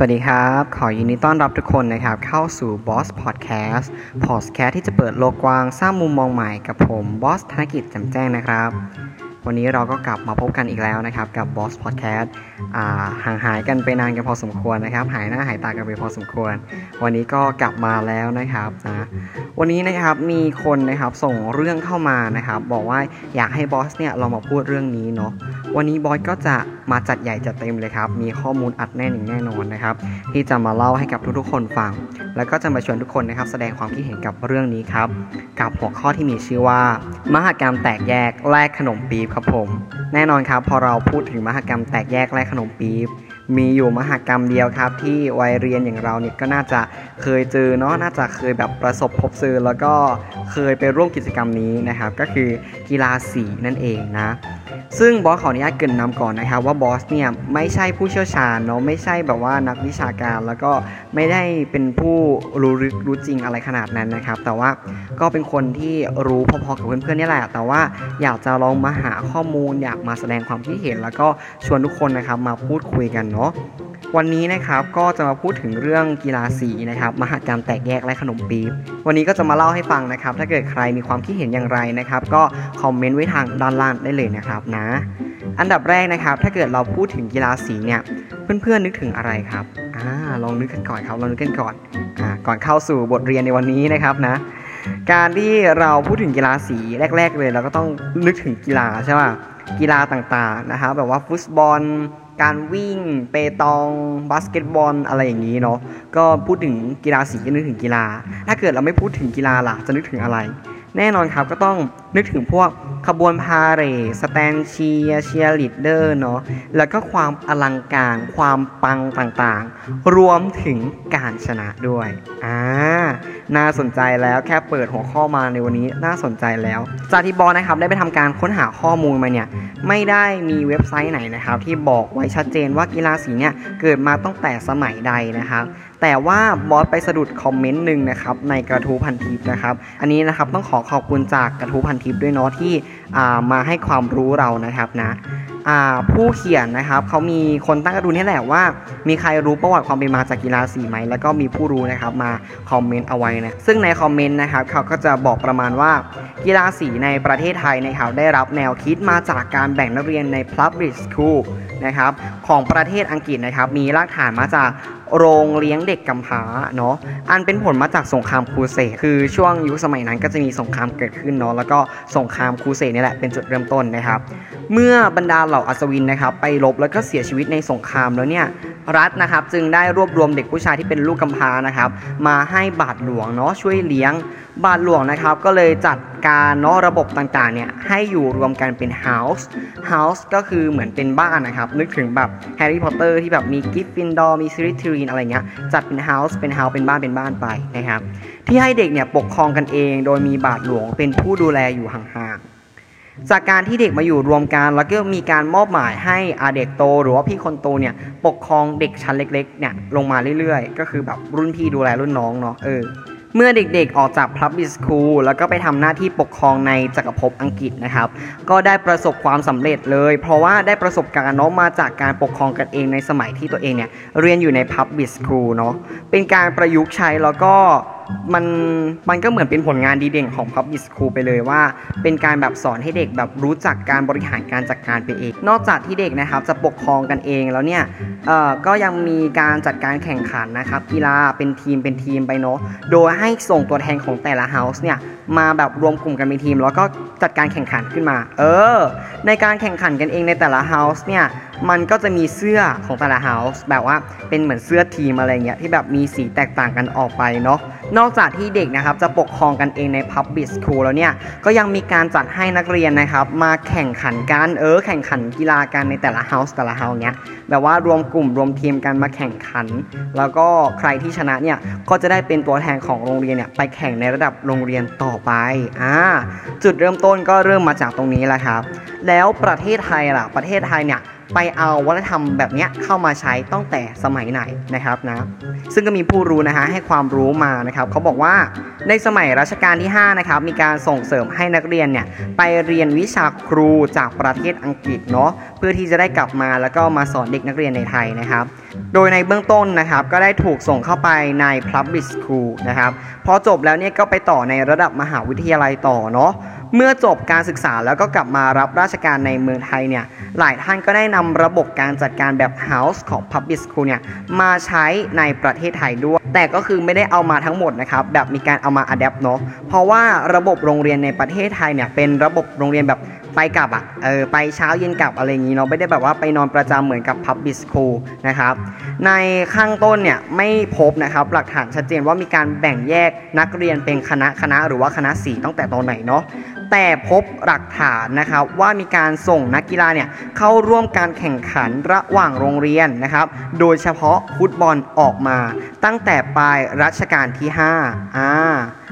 สวัสดีครับ ขอยินดีต้อนรับทุกคนนะครับ เข้าสู่ Boss Podcast Podcast ที่จะเปิดโลกกว้างสร้างมุมมองใหม่กับผมบอสธนกิจจำแจ้งนะครับ วันนี้เราก็กลับมาพบกันอีกแล้วนะครับ กับ Boss Podcast ห่างหายกันไปนานกันพอสมควรนะครับ หายหน้าหายตากันไปพอสมควร วันนี้ก็กลับมาแล้วนะครับนะวันนี้นะครับมีคนนะครับส่งเรื่องเข้ามานะครับ บอกว่าอยากให้บอสเนี่ยเรามาพูดเรื่องนี้เนาะวันนี้บอสก็จะ มาจัดใหญ่จัดเต็มเลยครับ มีข้อมูลอัดแน่นอย่างแน่นอนนะครับ ที่จะมาเล่าให้กับทุกๆคนฟัง แล้วก็จะมาชวนทุกคนนะครับ แสดงความคิดเห็นกับเรื่องนี้ครับ กับหัวข้อที่มีชื่อว่า มหกรรมแตกแยกแลกขนมปี๊บครับผม แน่นอนครับ พอเราพูดถึงมหกรรมแตกแยกแลกขนมปี๊บมีอยู่มหกรรมเดียวครับ ที่วัยเรียนอย่างเราเนี่ยก็น่าจะเคยเจอเนาะน่าจะเคยแบบประสบพบเจอแล้วก็เคยไปร่วมกิจกรรมนี้นะครับ ก็คือกีฬาสีนั่นเองนะ ซึ่งบอสขออนุญาตเกินนำก่อนนะครับว่าบอสเนี่ยไม่ใช่ผู้เชี่ยวชาญเนาะไม่ใช่แบบว่านักวิชาการ แล้วก็ไม่ได้เป็นผู้รู้ลึกรู้จริงอะไรขนาดนั้นนะครับ แต่ว่าก็เป็นคนที่รู้พอๆกับเพื่อนๆนี่แหละ แต่ว่าอยากจะลองมาหาข้อมูล อยากมาแสดงความคิดเห็น แล้วก็ชวนทุกคนนะครับมาพูดคุยกันเนาะวันนี้นะครับก็จะมาพูดถึงเรื่องกีฬาสีนะครับมหากรรมแตกแยกและขนมปี๊บวันนี้ก็จะมาเล่าให้ฟังนะครับ ถ้าเกิดใครมีความคิดเห็นอย่างไรนะครับ ก็คอมเมนต์ไว้ทางด้านล่างได้เลยนะครับนะ อันดับแรกนะครับ ถ้าเกิดเราพูดถึงกีฬาสีเนี่ยเพื่อนๆนึกถึงอะไรครับอ่าลองนึกกันก่อนครับลองนึกกันก่อนอ่าก่อนเข้าสู่บทเรียนในวันนี้นะครับนะ การที่เราพูดถึงกีฬาสีแรก ๆ เลยเราก็ต้องนึกถึงกีฬาใช่ป่ะกีฬาต่างๆนะครับแบบว่าฟุตบอลการวิ่ง เปตอง บาสเกตบอล อะไรอย่างนี้เนาะ ก็พูดถึงกีฬาสีก็นึกถึงกีฬา ถ้าเกิดเราไม่พูดถึงกีฬาล่ะ จะนึกถึงอะไร แน่นอนครับก็ต้องนึกถึงพวกขบวนพาเหรดสแตนด์เชียร์เชียร์ลีดเดอร์เนาะแล้วก็ความอลังการ ความปังต่างๆ รวมถึงการชนะด้วยอ่าน่าสนใจแล้วแค่เปิดหัวข้อมาในวันนี้น่าสนใจแล้วจากที่บอลนะครับได้ไปทำการค้นหาข้อมูลมาเนี่ยไม่ได้มีเว็บไซต์ไหนนะครับ ที่บอกไว้ชัดเจนว่ากีฬาสีเนี่ยเกิดมาตั้งแต่สมัยใดนะครับ แต่ว่าบอสไปสะดุดคอมเมนต์หนึ่งนะครับในกระทู้พันทิปนะครับ อันนี้นะครับต้องขอขอบคุณจากกระทู้พันทิปด้วยเนาะที่มาให้ความรู้เรานะครับนะ ผู้เขียนนะครับเขามีคนตั้งกระทู้นี่แหละว่า มีใครรู้ประวัติความเป็นมาจากกีฬาสีไหมแล้วก็มีผู้รู้นะครับมาคอมเมนต์เอาไว้นะซึ่งในคอมเมนต์นะครับเขาก็จะบอกประมาณว่ากีฬาสีในประเทศไทยนะครับได้รับแนวคิดมาจากการแบ่งนักเรียนใน public school นะครับของประเทศอังกฤษนะครับมีรากฐานมาจากโรงเลี้ยงเด็กกำพร้าเนาะ อันเป็นผลมาจากสงครามครูเสดคือช่วงยุคสมัยนั้นก็จะมีสงครามเกิดขึ้นเนาะ แล้วก็สงครามครูเสดนี่แหละเป็นจุดเริ่มต้นนะครับ เมื่อบรรดาเหล่าอัศวินนะครับไปรบแล้วก็เสียชีวิตในสงครามแล้วเนี่ยรัฐนะครับจึงได้รวบรวมเด็กผู้ชายที่เป็นลูกกำพร้านะครับมาให้บาทหลวงเนาะช่วยเลี้ยง บาทหลวงนะครับก็เลยจัดการเนาะระบบต่างๆเนี่ยให้อยู่รวมกันเป็น house house ก็คือเหมือนเป็นบ้านนะครับนึกถึงแบบแฮร์รี่พอตเตอร์ที่แบบมีกริฟฟินดอร์มีสลิธีรินอะไรเงี้ยจัดเป็น house เป็น house เป็นบ้านเป็นบ้านไปนะครับที่ให้เด็กเนี่ยปกครองกันเอง โดยมีบาทหลวงเป็นผู้ดูแลอยู่ห่างๆ จากการที่เด็กมาอยู่รวมกันแล้วก็มีการมอบหมายให้อาเด็กโต หรือว่าพี่คนโตเนี่ยปกครองเด็กชั้นเล็กๆเนี่ยลงมาเรื่อยๆ ก็คือแบบรุ่นพี่ดูแลรุ่นน้องเนาะเออเมื่อเด็กๆออกจาก Public School แล้วก็ไปทำหน้าที่ปกครองในจักรภพอังกฤษนะครับ ก็ได้ประสบความสำเร็จเลย เพราะว่าได้ประสบการณ์เนาะมาจากการปกครองกันเองในสมัยที่ตัวเองเนี่ยเรียนอยู่ใน Public School เนาะเป็นการประยุกต์ใช้แล้วก็ มันมันก็เหมือนเป็นผลงานดีเด่นของ Public School ไปเลยว่า เป็นการแบบสอนให้เด็กแบบรู้จักการบริหารการจัดการไปเอง นอกจากที่เด็กนะครับจะปกครองกันเองแล้วเนี่ยเอ่อก็ยังมีการจัดการแข่งขันนะครับกีฬาเป็นทีมเป็นทีมไปเนาะโดยให้ส่งตัวแทนของแต่ละ house เนี่ย มาแบบรวมกลุ่มกันเป็นทีม แล้วก็จัดการแข่งขันขึ้นมา เออ ในการแข่งขันกันเองในแต่ละ house เนี่ย มันก็จะมีเสื้อของแต่ละ house แบบว่าเป็นเหมือนเสื้อทีมอะไรเงี้ยที่แบบมีสีแตกต่างกันออกไปเนาะ นอกจากที่เด็กนะครับจะปกครองกันเองใน Public School แล้วเนี่ย ก็ยังมีการจัดให้นักเรียนนะครับ มาแข่งขันกันเออแข่งขันกีฬากันในแต่ละ house แต่ละ house เนี้ยแบบว่ารวมกลุ่มรวมทีมกันมาแข่งขัน แล้วก็ใครที่ชนะเนี่ยก็จะได้เป็นตัวแทนของโรงเรียนเนี่ยไปแข่งในระดับโรงเรียนต่อไปอ่าจุดเริ่มต้นก็เริ่มมาจากตรงนี้แหละครับ แล้วประเทศไทยล่ะ ประเทศไทยเนี่ยไปเอาวัฒนธรรมแบบนี้เข้ามาใช้ตั้งแต่สมัยไหนนะครับนะซึ่งก็มีผู้รู้นะฮะให้ความรู้มานะครับเขาบอกว่าในสมัยรัชกาลที่5นะครับมีการส่งเสริมให้นักเรียนเนี่ยไปเรียนวิชาครูจากประเทศอังกฤษเนาะเพื่อที่จะได้กลับมาแล้วก็มาสอนเด็กนักเรียนในไทยนะครับ โดยในเบื้องต้นนะครับก็ได้ถูกส่งเข้าไปใน Public School นะครับพอจบแล้วเนี่ยก็ไปต่อในระดับมหาวิทยาลัยต่อเนาะเมื่อจบการศึกษาแล้วก็กลับมารับราชการในเมืองไทยเนี่ยหลายท่านก็ได้นำระบบการจัดการแบบ House ของ Public School เนี่ยมาใช้ในประเทศไทยด้วย แต่ก็คือไม่ได้เอามาทั้งหมดนะครับแบบมีการเอามา adapt เนาะเพราะว่าระบบโรงเรียนในประเทศไทยเนี่ยเป็นระบบโรงเรียนแบบ ไปกลับอะเออไปเช้าเย็นกลับอะไรอย่างงี้เนาะไม่ได้แบบว่าไปนอนประจำเหมือนกับ Public School นะครับในข้างต้นเนี่ยไม่พบนะครับหลักฐานชัดเจนว่ามีการแบ่งแยกนักเรียนเป็นคณะคณะหรือว่าคณะสีตั้งแต่ตอนไหนเนาะแต่พบหลักฐานนะครับว่ามีการส่งนักกีฬาเนี่ยเข้าร่วมการแข่งขันระหว่างโรงเรียนนะครับ โดยเฉพาะฟุตบอลออกมา ตั้งแต่ปลายรัชกาลที่5อ่า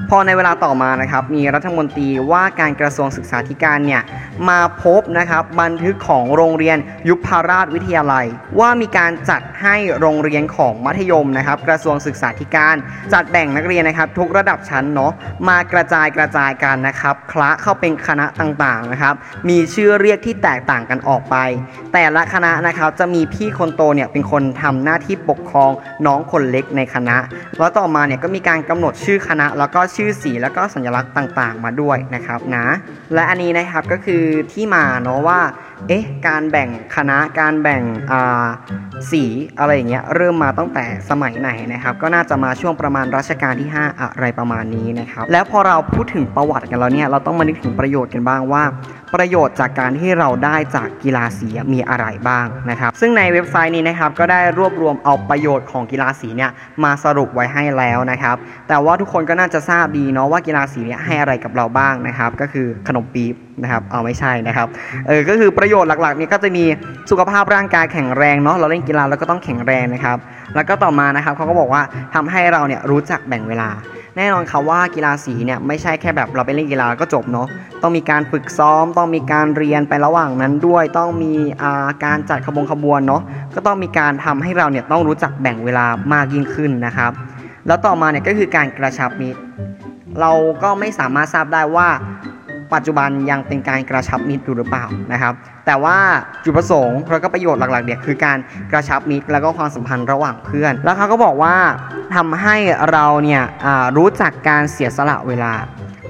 พอในเวลาต่อมานะครับมีรัฐมนตรีว่าการกระทรวงศึกษาธิการเนี่ยมาพบนะครับบันทึกของโรงเรียนยุพราชวิทยาลัย ว่ามีการจัดให้โรงเรียนของมัธยมนะครับกระทรวงศึกษาธิการ จัดแบ่งนักเรียนนะครับทุกระดับชั้นเนาะมากระจายกระจายกันนะครับคละเข้าเป็นคณะต่างๆนะครับมีชื่อเรียกที่แตกต่างกันออกไป แต่ละคณะนะครับจะมีพี่คนโตเนี่ยเป็นคนทำหน้าที่ปกครองน้องคนเล็กในคณะ แล้วต่อมาเนี่ยก็มีการกำหนดชื่อคณะแล้วก็ชื่อสีแล้วก็สัญลักษณ์ต่างๆ มาด้วยนะครับนะ และอันนี้นะครับก็คือที่มาเนาะว่า เอ๊ะการแบ่งคณะการแบ่งสีอะไรอย่างเงี้ยเริ่มมาตั้งแต่สมัยไหนนะครับ ก็น่าจะมาช่วงประมาณรัชกาลที่ 5 อะไรประมาณนี้นะครับ แล้วพอเราพูดถึงประวัติกันแล้วเนี่ยเราต้องมานึกถึงประโยชน์กันบ้างว่า ประโยชน์จากการที่เราได้จากกีฬาสีมีอะไรบ้างนะครับ ซึ่งในเว็บไซต์นี้นะครับก็ได้รวบรวมเอาประโยชน์ของกีฬาสีเนี่ยมาสรุปไว้ให้แล้วนะครับ แต่ว่าทุกคนก็น่าจะทราบดีเนาะว่ากีฬาสีเนี่ยให้อะไรกับเราบ้างนะครับ ก็คือขนมปี๊บ นะครับ เอาไม่ใช่นะครับ เออ ก็คือประโยชน์หลักๆเนี่ยก็จะมีสุขภาพร่างกายแข็งแรงเนาะ เราเล่นกีฬาเราก็ต้องแข็งแรงนะครับ แล้วก็ต่อมานะครับเขาก็บอกว่าทำให้เราเนี่ยรู้จักแบ่งเวลา แน่นอนครับว่ากีฬาสีเนี่ยไม่ใช่แค่แบบเราไปเล่นกีฬาแล้วก็จบเนาะ ต้องมีการฝึกซ้อม ต้องมีการเรียนไประหว่างนั้นด้วย ต้องมีอ่าการจัดขบวนขบวนเนาะ ก็ต้องมีการทำให้เราเนี่ยต้องรู้จักแบ่งเวลามากยิ่งขึ้นนะครับ แล้วต่อมาเนี่ยก็คือการกระชับมิตร เราก็ไม่สามารถทราบได้ว่า ปัจจุบันยังเป็นการกระชับมิตรอยู่หรือเปล่านะครับ แต่ว่าจุดประสงค์แล้วก็ประโยชน์หลักๆเนี่ยคือการกระชับมิตรแล้วก็ความสัมพันธ์ระหว่างเพื่อน แล้วเขาก็บอกว่าทำให้เราเนี่ยรู้จักการเสียสละเวลา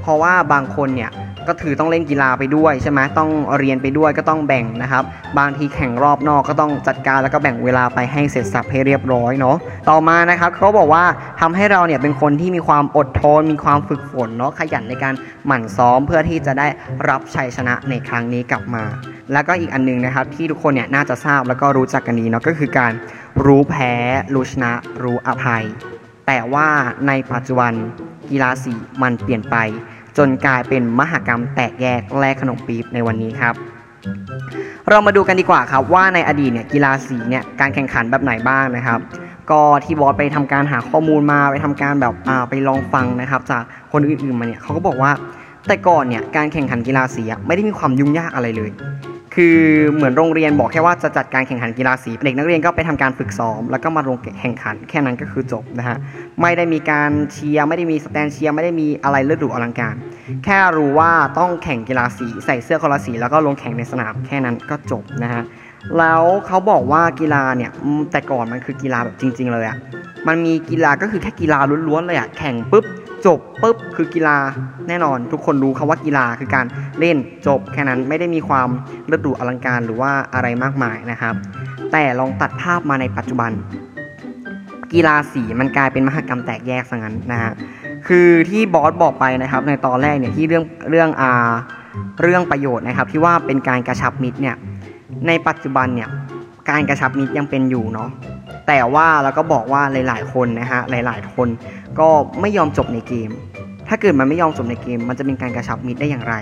เพราะว่าบางคนเนี่ย ก็ถือต้องเล่นกีฬาไปด้วยใช่ไหมต้องเรียนไปด้วยก็ต้องแบ่งนะครับ บางทีแข่งรอบนอกก็ต้องจัดการแล้วก็แบ่งเวลาไปให้เสร็จสับให้เรียบร้อยเนาะต่อมานะครับเขาบอกว่าทำให้เราเนี่ยเป็นคนที่มีความอดทน มีความฝึกฝนเนาะขยันในการหมั่นซ้อมเพื่อที่จะได้รับชัยชนะในครั้งนี้กลับมา แล้วก็อีกอันหนึงนะครับที่ทุกคนเนี่ยน่าจะทราบแล้วก็รู้จักกันดีเนาะก็คือการรู้แพ้ รู้ชนะ รู้อภัย แต่ว่าในปัจจุบันกีฬาสีมันเปลี่ยนไป จนกลายเป็นมหกรรมแตกแยกแลกขนมปี๊บในวันนี้ครับ เรามาดูกันดีกว่าครับว่าในอดีตเนี่ยกีฬาสีเนี่ยการแข่งขันแบบไหนบ้างนะครับ ก็ที่บอสไปทำการหาข้อมูลมาไปทำการแบบอ่าไปลองฟังนะครับ จากคนอื่นๆมาเนี่ยเขาก็บอกว่าแต่ก่อนเนี่ยการแข่งขันกีฬาสีไม่ได้มีความยุ่งยากอะไรเลย คือเหมือนโรงเรียนบอกแค่ว่าจะจัดการแข่งขันกีฬาสีเด็กนักเรียนก็ไปทำการฝึกซ้อม แล้วก็มาลงแข่งขันแค่นั้นก็คือจบนะฮะไม่ได้มีการเชียร์ไม่ได้มีสแตนเชียร์ไม่ได้มีอะไรเลือดหรูอลังการ แค่รู้ว่าต้องแข่งกีฬาสีใส่เสื้อคนละสีแล้วก็ลงแข่งในสนามแค่นั้นก็จบนะฮะแล้วเขาบอกว่ากีฬาเนี่ยแต่ก่อนมันคือกีฬาแบบจริง ๆ เลยอะมันมีกีฬาก็คือแค่กีฬาล้วนๆเลยอะแข่งปุ๊บ จบปุ๊บคือกีฬาแน่นอน ทุกคนรู้คาว่ากีฬาคือการเล่นจบแค่นั้นไม่ได้มีความเลือดหรูอลังการหรือว่าอะไรมากมายนะครับ แต่ลองตัดภาพมาในปัจจุบัน กีฬาสีมันกลายเป็นมหกรรมแตกแยกซะงั้นนะฮะคือที่บอสบอกไปนะครับ ในตอนแรกเนี่ยที่เรื่องเรื่องอาเรื่องประโยชน์นะครับที่ว่าเป็นการกระชับมิตรเนี่ยในปัจจุบันเนี่ยการกระชับมิตรยังเป็นอยู่เนาะ แต่ว่าเราก็บอกว่าหลาย ๆ คนนะฮะหลาย ๆ คนก็ไม่ยอมจบในเกม ถ้าเกิดมันไม่ยอมจบในเกม มันจะเป็นการกระชับมิตรได้อย่างไร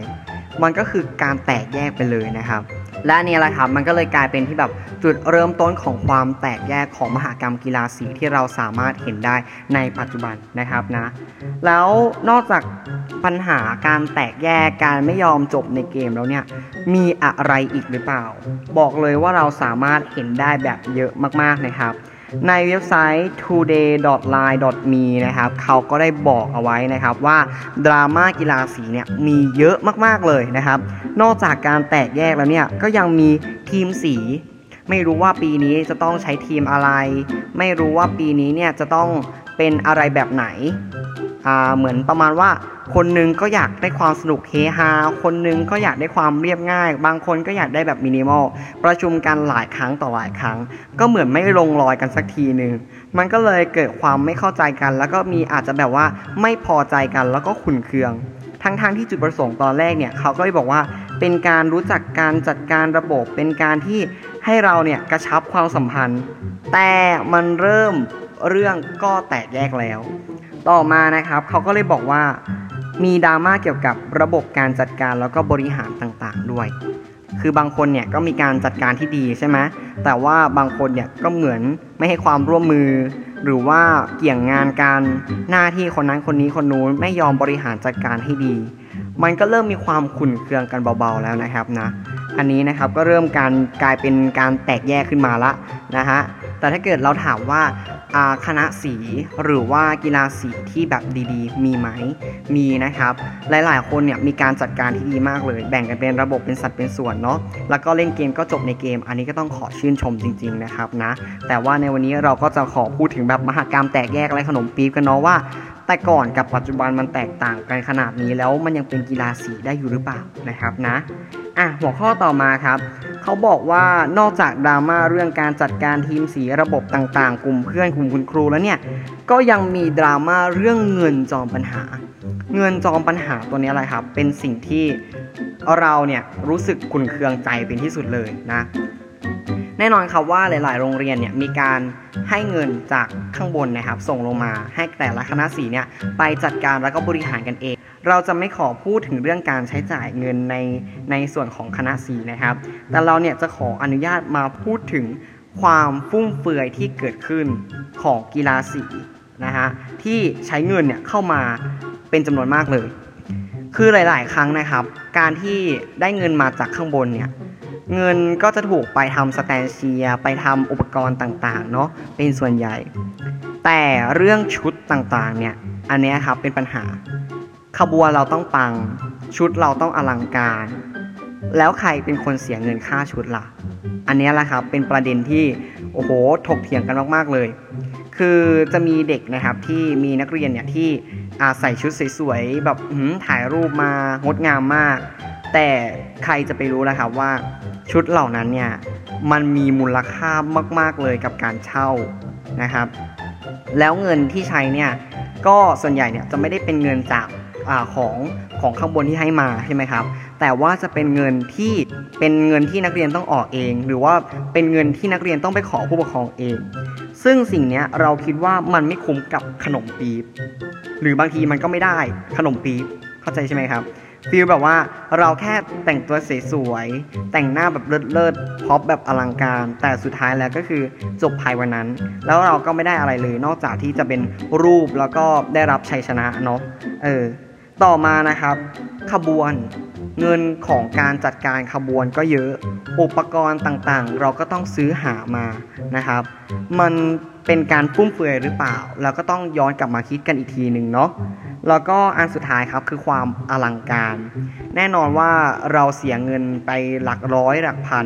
มันก็คือการแตกแยกไปเลยนะครับ และนนี่แหละครับมันก็เลยกลายเป็นที่แบบจุดเริ่มต้นของความแตกแยกของมหากรรมกีฬาสีที่เราสามารถเห็นได้ในปัจจุบันนะครับนะแล้วนอกจากปัญหาการแตกแยกการไม่ยอมจบในเกมแล้วเนี่ยมีอะไรอีกหรือเปล่า บอกเลยว่าเราสามารถเห็นได้แบบเยอะมากๆนะครับ ในเว็บไซต์ today.line.me นะครับเขาก็ได้บอกเอาไว้นะครับว่าดราม่ากีฬาสีเนี่ยมีเยอะมากๆเลยนะครับ นอกจากการแตกแยกแล้วเนี่ยก็ยังมีทีมสี ไม่รู้ว่าปีนี้จะต้องใช้ทีมอะไร ไม่รู้ว่าปีนี้เนี่ยจะต้องเป็นอะไรแบบไหน เหมือนประมาณว่า คนหนึงก็อยากได้ความสนุกเฮฮา คนหนึงก็อยากได้ความเรียบง่าย บางคนก็อยากได้แบบมินิมอล ประชุมกันหลายครั้งต่อหลายครั้ง ก็เหมือนไม่ลงรอยกันสักทีหนึ่ง มันก็เลยเกิดความไม่เข้าใจกัน แล้วก็มีอาจจะแบบว่าไม่พอใจกันแล้วก็ขุนเคือง ทั้งๆทที่จุดประสงค์ตอนแรกเนี่ยเขาก็เลยบอกว่าเป็นการรู้จักการจัดการระบบ เป็นการที่ให้เราเนี่ยกระชับความสัมพันธ์ แต่มันเริ่มเรื่องก็แตกแยกแล้ว ต่อมานะครับเขาก็เลยบอกว่า มีดราม่าเกี่ยวกับระบบการจัดการแล้วก็บริหารต่างๆ ด้วย คือบางคนเนี่ยก็มีการจัดการที่ดีใช่ไหมแต่ว่าบางคนเนี่ยก็เหมือนไม่ให้ความร่วมมือ หรือว่าเกี่ยงงานการหน้าที่คนนั้นคนนี้คนนู้นไม่ยอมบริหารจัดการให้ดี มันก็เริ่มมีความขุ่นเคืองกันเบาๆแล้วนะครับนะอันนี้นะครับก็เริ่มการกลายเป็นการแตกแยกขึ้นมาละนะฮะ แต่ถ้าเกิดเราถามว่าคณะสีหรือว่ากีฬาสีที่แบบดีๆ มีไหมมีนะครับ หลายๆ คนเนี่ยมีการจัดการที่ดีมากเลย แบ่งกันเป็นระบบเป็นสัดเป็นส่วนเนาะแล้วก็เล่นเกมก็จบในเกม อันนี้ก็ต้องขอชื่นชมจริง ๆ นะครับนะแต่ว่าในวันนี้เราก็จะขอพูดถึงแบบมหากรรมแตกแยกและขนมปี๊บกันเนาะว่า แต่ก่อนกับปัจจุบันมันแตกต่างกันขนาดนี้แล้วมันยังเป็นกีฬาสีได้อยู่หรือเปล่านะครับนะอะหัวข้อต่อมาครับเขาบอกว่านอกจากดราม่าเรื่องการจัดการทีมสีระบบต่างๆ กลุ่มเพื่อนกลุ่มคุณครูแล้วเนี่ยก็ยังมีดราม่าเรื่องเงินจอมปัญหา เงินจอมปัญหาตัวนี้อะไรครับ เป็นสิ่งที่เราเนี่ยรู้สึกขุ่นเคืองใจเป็นที่สุดเลยนะ แน่นอนครับว่าหลาย ๆ โรงเรียนเนี่ยมีการให้เงินจากข้างบนนะครับ ส่งลงมาให้แต่ละคณะสีเนี่ยไปจัดการแล้วก็บริหารกันเอง เราจะไม่ขอพูดถึงเรื่องการใช้จ่ายเงินในในส่วนของคณะสีนะครับ แต่เราเนี่ยจะขออนุญาตมาพูดถึงความฟุ่มเฟือยที่เกิดขึ้นของกีฬาสีนะฮะที่ใช้เงินเนี่ยเข้ามาเป็นจำนวนมากเลย คือหลาย ๆ ครั้งนะครับ การที่ได้เงินมาจากข้างบนเนี่ย เงินก็จะถูกไปทำสแตนเชียไปทำอุปกรณ์ต่างๆเนาะเป็นส่วนใหญ่ แต่เรื่องชุดต่างๆเนี่ยอันนี้ครับเป็นปัญหา ขบวนเราต้องปัง ชุดเราต้องอลังการ แล้วใครเป็นคนเสียเงินค่าชุดล่ะ อันนี้แหละครับเป็นประเด็นที่โอ้โหถกเถียงกันมากๆเลย คือจะมีเด็กนะครับที่มีนักเรียนเนี่ยที่ใส่ชุดสวยๆแบบถ่ายรูปมางดงามมาก แต่ใครจะไปรู้นะครับว่าชุดเหล่านั้นเนี่ยมันมีมูลค่ามาก ๆเลยกับการเช่านะครับ แล้วเงินที่ใช้เนี่ยก็ส่วนใหญ่เนี่ยจะไม่ได้เป็นเงินจากอาของของข้างบนที่ให้มาใช่ไหมครับ แต่ว่าจะเป็นเงินที่เป็นเงินที่นักเรียนต้องออกเอง หรือว่าเป็นเงินที่นักเรียนต้องไปขอผู้ปกครองเอง ซึ่งสิ่งเนี้ยเราคิดว่ามันไม่คุ้มกับขนมปี๊บหรือบางทีมันก็ไม่ได้ขนมปี๊บเข้าใจใช่ไหมครับ ฟีลแบบว่าเราแค่แต่งตัวสวยๆ แต่งหน้าแบบเลิศๆพอปแบบอลังการ แต่สุดท้ายแล้วก็คือจบภายวันนั้น แล้วเราก็ไม่ได้อะไรเลย นอกจากที่จะเป็นรูปแล้วก็ได้รับชัยชนะเนาะเออต่อมานะครับขบวนเงินของการจัดการขบวนก็เยอะ อุปกรณ์ต่างๆ เราก็ต้องซื้อหามานะครับ มัน เป็นการฟุ่มเฟือยหรือเปล่าแล้วก็ต้องย้อนกลับมาคิดกันอีกทีหนึ่งเนาะแล้วก็อันสุดท้ายครับคือความอลังการ แน่นอนว่าเราเสียเงินไปหลักร้อยหลักพัน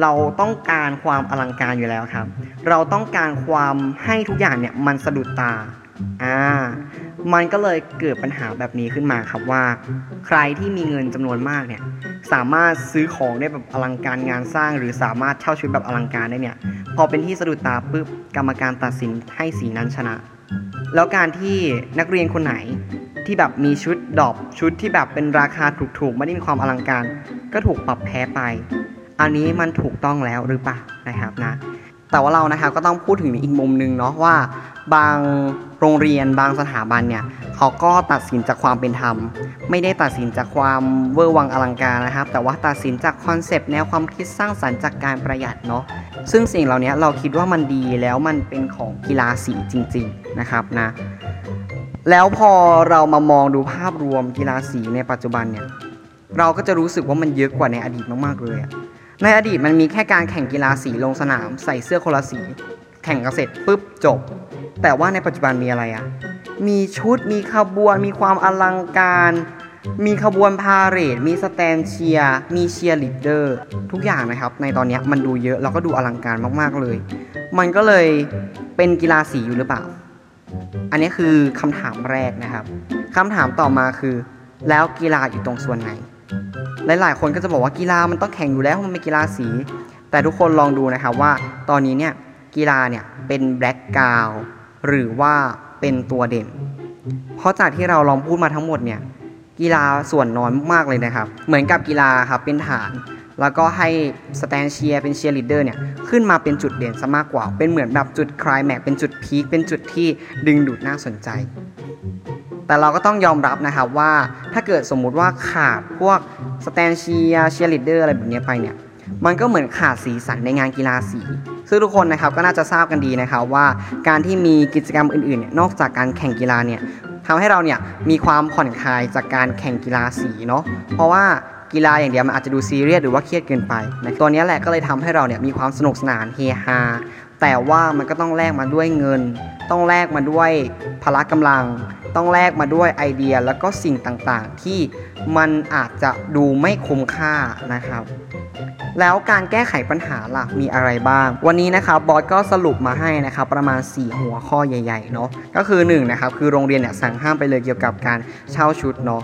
เราต้องการความอลังการอยู่แล้วครับ เราต้องการความให้ทุกอย่างเนี่ยมันสะดุดตาอ่า มันก็เลยเกิดปัญหาแบบนี้ขึ้นมาครับว่า ใครที่มีเงินจำนวนมากเนี่ยสามารถซื้อของได้แบบอลังการงานสร้าง หรือสามารถเช่าชุดแบบอลังการได้เนี่ยพอเป็นที่สะดุดตาปุ๊บกรรมการตัดสินให้สีนั้นชนะ แล้วการที่นักเรียนคนไหนที่แบบมีชุดดอกชุดที่แบบเป็นราคาถูกๆไม่ได้มีความอลังการ ก็ถูกปรับแพ้ไป อันนี้มันถูกต้องแล้วหรือเปล่านะครับนะแต่ว่าเรานะครับก็ต้องพูดถึงอีกมุมหนึ่งเนาะว่าบาง โรงเรียนบางสถาบันเนี่ยเขาก็ตัดสินจากความเป็นธรรม ไม่ได้ตัดสินจากความเวอร์วังอลังการนะครับ แต่ว่าตัดสินจากคอนเซปต์แนวความคิดสร้างสรรค์จากการประหยัดเนาะซึ่งสิ่งเหล่านี้เราคิดว่ามันดีแล้วมันเป็นของกีฬาสีจริง ๆนะครับนะแล้วพอเรามามองดูภาพรวมกีฬาสีในปัจจุบันเนี่ยเราก็จะรู้สึกว่ามันเยอะกว่าในอดีตมากๆเลยในอดีตมันมีแค่การแข่งกีฬาสีลงสนาม ใส่เสื้อคนละสี แข่งกันเสร็จปุ๊บจบ แต่ว่าในปัจจุบันมีอะไรอะมีชุดมีขบวน มีความอลังการ มีขบวนพาเหรด มีสแตนเชียมีเชียร์ลีดเดอร์ทุกอย่างนะครับ ในตอนนี้มันดูเยอะแล้วก็ดูอลังการมากๆเลย มันก็เลยเป็นกีฬาสีอยู่หรือเปล่า อันนี้คือคำถามแรกนะครับคำถามต่อมาคือ แล้วกีฬาอยู่ตรงส่วนไหน หลายๆ คนก็จะบอกว่ากีฬามันต้องแข่งอยู่แล้วมันเป็นกีฬาสี แต่ทุกคนลองดูนะครับว่า ตอนนี้เนี่ยกีฬาเนี่ยเป็น background หรือว่าเป็นตัวเด่น เพราะจากที่เราลองพูดมาทั้งหมดเนี่ยกีฬาส่วนน้อยมากๆเลยนะครับ เหมือนกับกีฬาครับเป็นฐาน แล้วก็ให้สแตนด์เชียร์เป็นเชียร์ลีดเดอร์เนี่ยขึ้นมาเป็นจุดเด่นซะมากกว่า เป็นเหมือนแบบจุดคลายแม็กเป็นจุด peak เป็นจุดที่ดึงดูดน่าสนใจ แต่เราก็ต้องยอมรับนะครับว่าถ้าเกิดสมมุติว่าขาดพวกสแตนด์เชียร์เชียร์ลีดเดอร์อะไรแบบนี้ไปเนี่ยมันก็เหมือนขาดสีสันในงานกีฬาสี ซึ่งทุกคนนะครับก็น่าจะทราบกันดีนะครับว่าการที่มีกิจกรรมอื่นๆเนี่ยนอกจากการแข่งกีฬาเนี่ยทำให้เราเนี่ยมีความผ่อนคลายจากการแข่งกีฬาสีเนาะเพราะว่ากีฬาอย่างเดียวมันอาจจะดูซีเรียสหรือว่าเครียดเกินไปนะตัวนี้แหละก็เลยทำให้เราเนี่ยมีความสนุกสนานเฮฮาแต่ว่ามันก็ต้องแลกมาด้วยเงิน ต้องแลกมาด้วยพละกำลัง ต้องแลกมาด้วยไอเดียแล้วก็สิ่งต่างๆ ที่มันอาจจะดูไม่คุ้มค่านะครับ แล้วการแก้ไขปัญหาล่ะมีอะไรบ้าง วันนี้นะครับบอสก็สรุปมาให้นะครับประมาณ 4 หัวข้อใหญ่ๆเนาะก็คือ1นะครับคือโรงเรียนเนี่ยสั่งห้ามไปเลยเกี่ยวกับการเช่าชุดเนาะ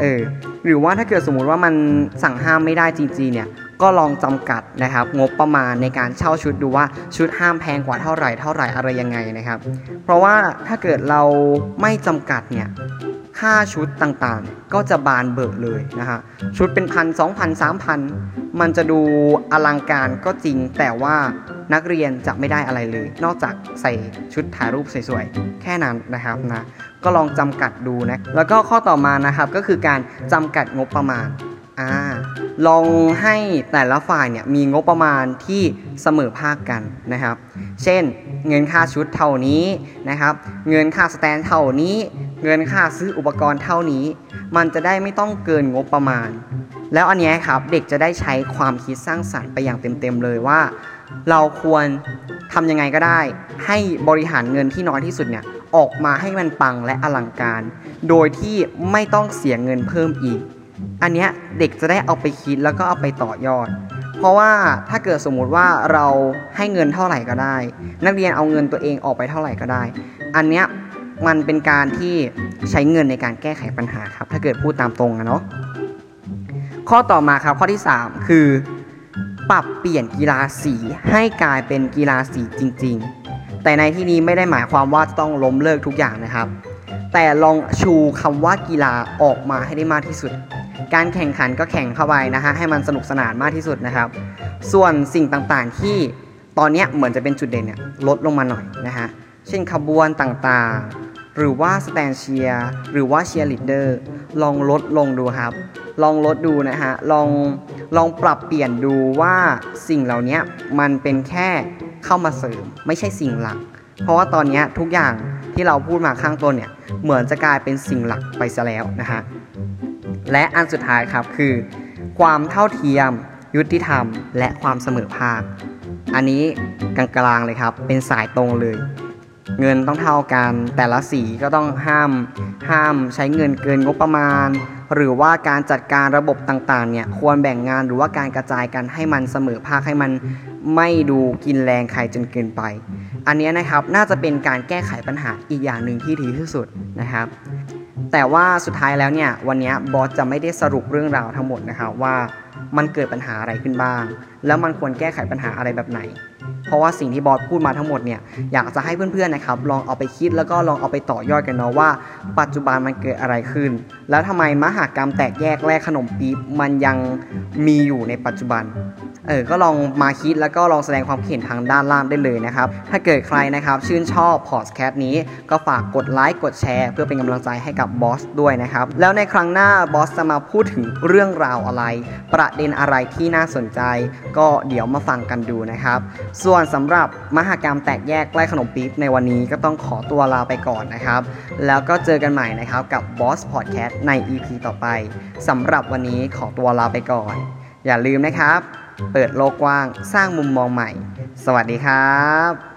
เออหรือว่าถ้าเกิดสมมุติว่ามันสั่งห้ามไม่ได้จริงๆเนี่ย ก็ลองจำกัดนะครับงบประมาณในการเช่าชุดดูว่าชุดห้ามแพงกว่าเท่าไหร่เท่าไหร่อะไรยังไงนะครับ เพราะว่าถ้าเกิดเราไม่จำกัดเนี่ยค่าชุดต่างๆ ก็จะบานเบิกเลยนะฮะชุดเป็นพันสองพันสามพันมันจะดูอลังการก็จริง แต่ว่านักเรียนจะไม่ได้อะไรเลย นอกจากใส่ชุดถ่ายรูปสวยๆ แค่นั้นนะครับนะก็ลองจำกัดดูนะแล้วก็ข้อต่อมานะครับก็คือการจำกัดงบประมาณ อ่าลองให้แต่ละฝ่ายเนี่ยมีงบประมาณที่เสมอภาคกันนะครับ เช่น เงินค่าชุดเท่านี้นะครับ เงินค่าสแตนเท่านี้ เงินค่าซื้ออุปกรณ์เท่านี้ มันจะได้ไม่ต้องเกินงบประมาณ แล้วอันนี้ครับเด็กจะได้ใช้ความคิดสร้างสรรค์ไปอย่างเต็มๆเลยว่า เราควรทำยังไงก็ได้ ให้บริหารเงินที่น้อยที่สุดเนี่ยออกมาให้มันปังและอลังการ โดยที่ไม่ต้องเสียเงินเพิ่มอีก อันเนี้ยเด็กจะได้เอาไปคิดแล้วก็เอาไปต่อยอด เพราะว่าถ้าเกิดสมมุติว่าเราให้เงินเท่าไหร่ก็ได้ นักเรียนเอาเงินตัวเองออกไปเท่าไหร่ก็ได้ อันเนี้ยมันเป็นการที่ใช้เงินในการแก้ไขปัญหาครับ ถ้าเกิดพูดตามตรงนะเนาะข้อต่อมาครับข้อที่ 3 คือ ปรับเปลี่ยนกีฬาสีให้กลายเป็นกีฬาสีจริง ๆ แต่ในที่นี้ไม่ได้หมายความว่าต้องล้มเลิกทุกอย่างนะครับ แต่ลองชูคำว่ากีฬาออกมาให้ได้มากที่สุด การแข่งขันก็แข่งเข้าไปนะฮะให้มันสนุกสนานมากที่สุดนะครับ ส่วนสิ่งต่างๆที่ตอนนี้เหมือนจะเป็นจุดเด่นเนี่ยลดลงมาหน่อยนะฮะเช่นขบวนต่างๆ หรือว่าสแตนด์เชียร์หรือว่าเชียร์ลีดเดอร์ลองลดลงดูครับ ลองลดดูนะฮะลองลองปรับเปลี่ยนดูว่าสิ่งเหล่านี้มันเป็นแค่เข้ามาเสริมไม่ใช่สิ่งหลัก เพราะว่าตอนนี้ทุกอย่างที่เราพูดมาข้างต้นเนี่ยเหมือนจะกลายเป็นสิ่งหลักไปซะแล้วนะฮะ และอันสุดท้ายครับคือ ความเท่าเทียม ยุติธรรม และความเสมอภาค อันนี้กลางๆเลยครับ เป็นสายตรงเลย เงินต้องเท่ากันแต่ละสีก็ต้องห้าม ห้ามใช้เงินเกินงบประมาณ หรือว่าการจัดการระบบต่างๆเนี่ยควรแบ่งงานหรือว่าการกระจายกันให้มันเสมอภาคให้มันไม่ดูกินแรงใครจนเกินไป อันนี้นะครับน่าจะเป็นการแก้ไขปัญหาอีกอย่างหนึ่งที่ดีที่สุดนะครับ แต่ว่าสุดท้ายแล้วเนี่ยวันนี้บอสจะไม่ได้สรุปเรื่องราวทั้งหมดนะคะว่ามันเกิดปัญหาอะไรขึ้นบ้าง แล้วมันควรแก้ไขปัญหาอะไรแบบไหน เพราะว่าสิ่งที่บอสพูดมาทั้งหมดเนี่ยอยากจะให้เพื่อนๆนะครับลองเอาไปคิดแล้วก็ลองเอาไปต่อยอดกันเนาะว่า ปัจจุบันมันเกิดอะไรขึ้น แล้วทำไมมหากรรมแตกแยกแลกขนมปี๊บมันยังมีอยู่ในปัจจุบันเออก็ลองมาคิดแล้วก็ลองแสดงความคิดเห็นทางด้านล่างได้เลยนะครับ ถ้าเกิดใครนะครับชื่นชอบพอดแคสต์นี้ก็ฝากกดไลค์กดแชร์เพื่อเป็นกำลังใจให้กับบอสด้วยนะครับ แล้วในครั้งหน้าบอสจะมาพูดถึงเรื่องราวอะไร ประเด็นอะไรที่น่าสนใจ ก็เดี๋ยวมาฟังกันดูนะครับส่วนนสำหรับมหากรรมแตกแยกใกล้ขนมปี๊บในวันนี้ก็ต้องขอตัวลาไปก่อนนะครับ แล้วก็เจอกันใหม่นะครับกับบอสพอดแคสต์ใน EP ต่อไปสำหรับวันนี้ขอตัวลาไปก่อน อย่าลืมนะครับ เปิดโลกกว้างสร้างมุมมองใหม่ สวัสดีครับ